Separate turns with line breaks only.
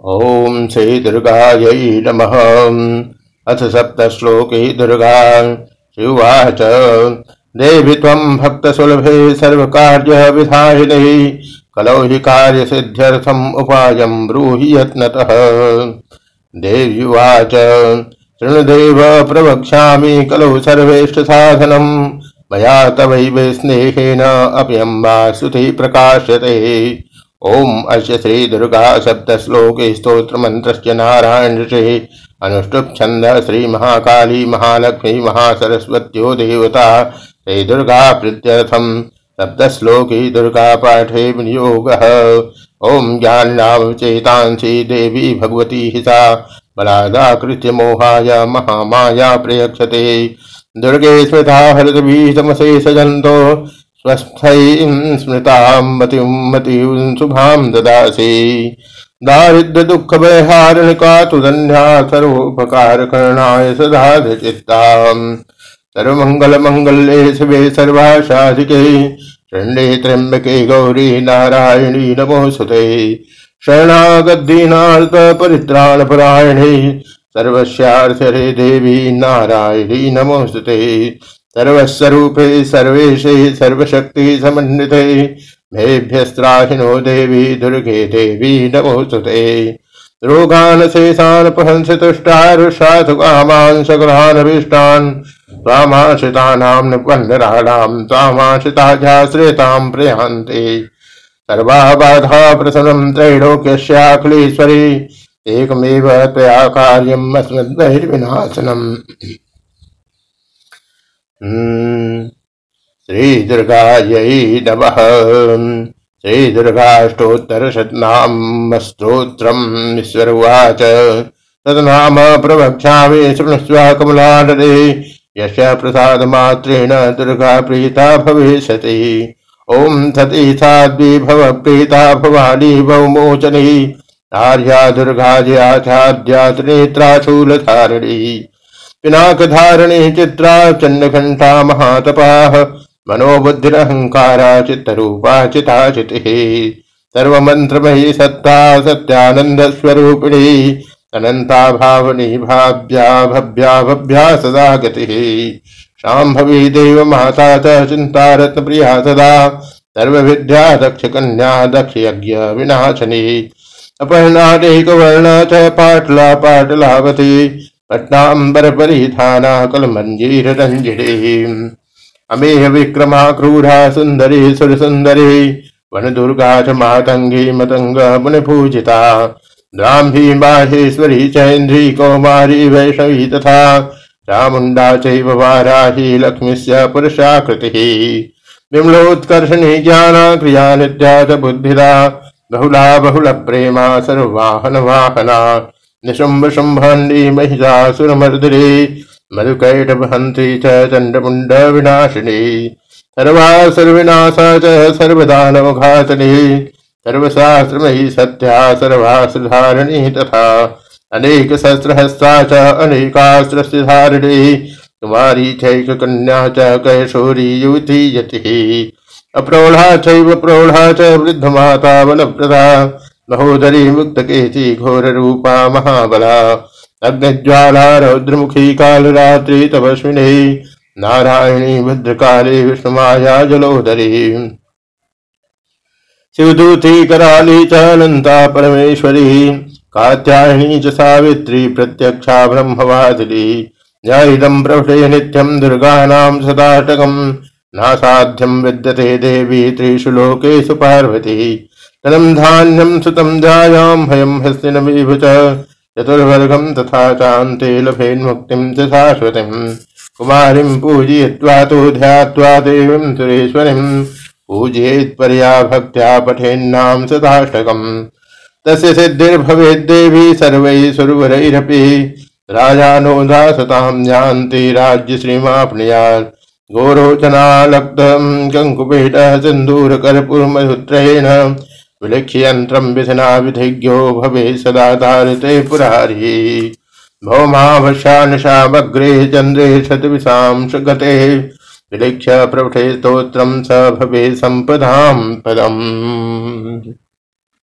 ॐ श्रीदुर्गायै नमः। अथ सप्तश्लोके दुर्गा। श्रीवाच देवि त्वं भक्तसुलभे सर्वकार्यविधायिनी कलौ हि कार्यसिद्ध्यर्थम् उपायं ब्रूहि यत्नतः। देव्युवाच शृणुदेव प्रवक्ष्यामि कलौ सर्वेष्टसाधनम्। मया तवैव स्नेहेन अप्यम्बा स्तुति प्रकाश्यते ॐ अस्य श्रीदुर्गा सप्तश्लोके स्तोत्रमन्त्रस्य नारायण ऋषिः अनुष्टुप् छन्दः श्रीमहाकाली महालक्ष्मी महासरस्वत्यो देवता श्रीदुर्गा प्रीत्यर्थम् सप्तश्लोकी दुर्गा पाठे विनियोगः। ॐ ज्ञानाम चेतांसि देवी भगवती हिता बलादाकृत्य मोहाय महामाया प्रयक्षते। दुर्गे स्मृता हरदभीतमशेषजन्तो स्वस्थैं स्मृतां मतिं मतिं शुभां ददासि। दारिद्र्यदुःखभयहारणिका तुदन्या सर्वोपकारकरणाय सदा धृचित्ताम् सर्वमङ्गलमङ्गल्ये शिवे सर्वाशाधिके शरण्ये त्र्यम्बके गौरी नारायणी नमोऽस्तुते। शरणागद्दीनार्तपरित्राणपरायणे। सर्वस्यार्थरे देवी नारायणी नमोऽस्तुते। सर्वस्वरूपे सर्वेशे सर्वशक्ति समन्विते मेभ्यस्त्राहिनो देवी दुर्गे देवी नमोऽस्तुते रोगान् शेषान् प्रहंस तुष्टारुषाथुकामान् सकलानभीष्टान् त्वामाश्रितानां निपन्नराणां त्वामाश्रिताध्याश्रितां प्रयान्ते सर्वा बाधा प्रसन्नं त्रैलोक्यस्याखिलेश्वरी। एकमेव त्वया कार्यम् अस्मद्वैर्विनाशनम्। श्रीदुर्गायै नमः। श्रीदुर्गाष्टोत्तरशतनामस्तोत्रम् ईश्वरुवाच तदनाम प्रवक्ष्यामि, शृणुस्व कमलानरे यस्य प्रसादमात्रेण दुर्गा प्रीता भविष्यति। ॐ सती साध्वी भव प्रीता भवानी बहुमोचनी आर्या दुर्गा जयाचाद्या पिनाकधारिणी चित्रा चण्डघण्टा महातपाः मनोबुद्धिरहङ्कारा चित्तरूपा चिताचितिः सर्वमन्त्रमयी सत्ता सत्यानन्दस्वरूपिणी अनन्ता भावनी भाव्या भव्या भव्या सदा गतिः शाम्भवी देव माता च चिन्तारत्नप्रिया सदा, सर्वविद्या दक्षकन्या दक्षयज्ञ विनाशनी अपर्णादेकवर्ण च पाटला पाटलावती पट्टाम्बरपरिधाना कलमञ्जीररञ्जिनी अमेह विक्रमा क्रूरा सुन्दरी, सुरसुन्दरी। वनदुर्गा च मातङ्गी मतङ्ग मुनिपूजिता। ब्राह्मी माहेश्वरी चैन्द्री, कौमारी, वैष्णवी तथा चामुण्डा चैव वाराही, लक्ष्मीस्य पुरुषाकृतिः। विमलोत्कर्षणी ज्ञाना क्रिया नित्या च बुद्धिदा, बहुला बहुलप्रेमा सर्ववाहनवाहना निशुम्भ शुम्भण्डी महिषासुरमर्दिनी मधुकैटभहन्त्री च चण्डमुण्ड विनाशिनी, सर्वा सर्विनाशा च सर्वदानवघातनी सर्वशास्त्रमयी सत्या सर्वास्त्रधारिणी तथा अनेक सहस्रहस्ता च अनेकास्त्रधारिणी कुमारी चैक कन्या च कैशोरी युवती यतिः। अप्रौढा चैव प्रौढा च वृद्धमाता वनप्रदा महोदरी मुक्तकेती घोररूपा महाबला। अग्निज्वाला रौद्रमुखी कालरात्रि तपस्विनी नारायणी भद्रकाली विष्णुमाया जलोदरी शिवदूती कराली च अनंता परमेश्वरी। कात्यायनी च सावित्री प्रत्यक्षा ब्रह्मवादिनी न्यायिदं प्रभटे नित्यं दुर्गाणां सदाटकं नासाध्यं विद्यते देवी त्रिषु लोकेषु पार्वती। धनं धान्यं सुतं जायां हयं हस्तिनमिव च। तथा चान्ते लभेन्मुक्तिं च शाश्वतीं कुमारीं पूजयित्वा तु ध्यात्वा देवीं सुरेश्वरीं पूजयेत्पर्या भक्त्या पठेन्नाम सदाष्टकम्। तस्य सिद्धिर्भवेद्देवी सर्वैः सुरवरैरपि। राजानो दासतां यान्ति राज्यश्रीमाप्नुयात्। घोरोचनालब्धं कङ्कुपेटः सिन्दूरकर्पूरमधुत्रेण विलिख्ययन्त्रं विधिना विधिज्ञो भवे सदा धारिते पुरारी। भौमावशानशामग्रे चंद्रे शतविशां गते विलिख्य प्रभटे स्तोत्रं स भवे सम्पदां पदम्।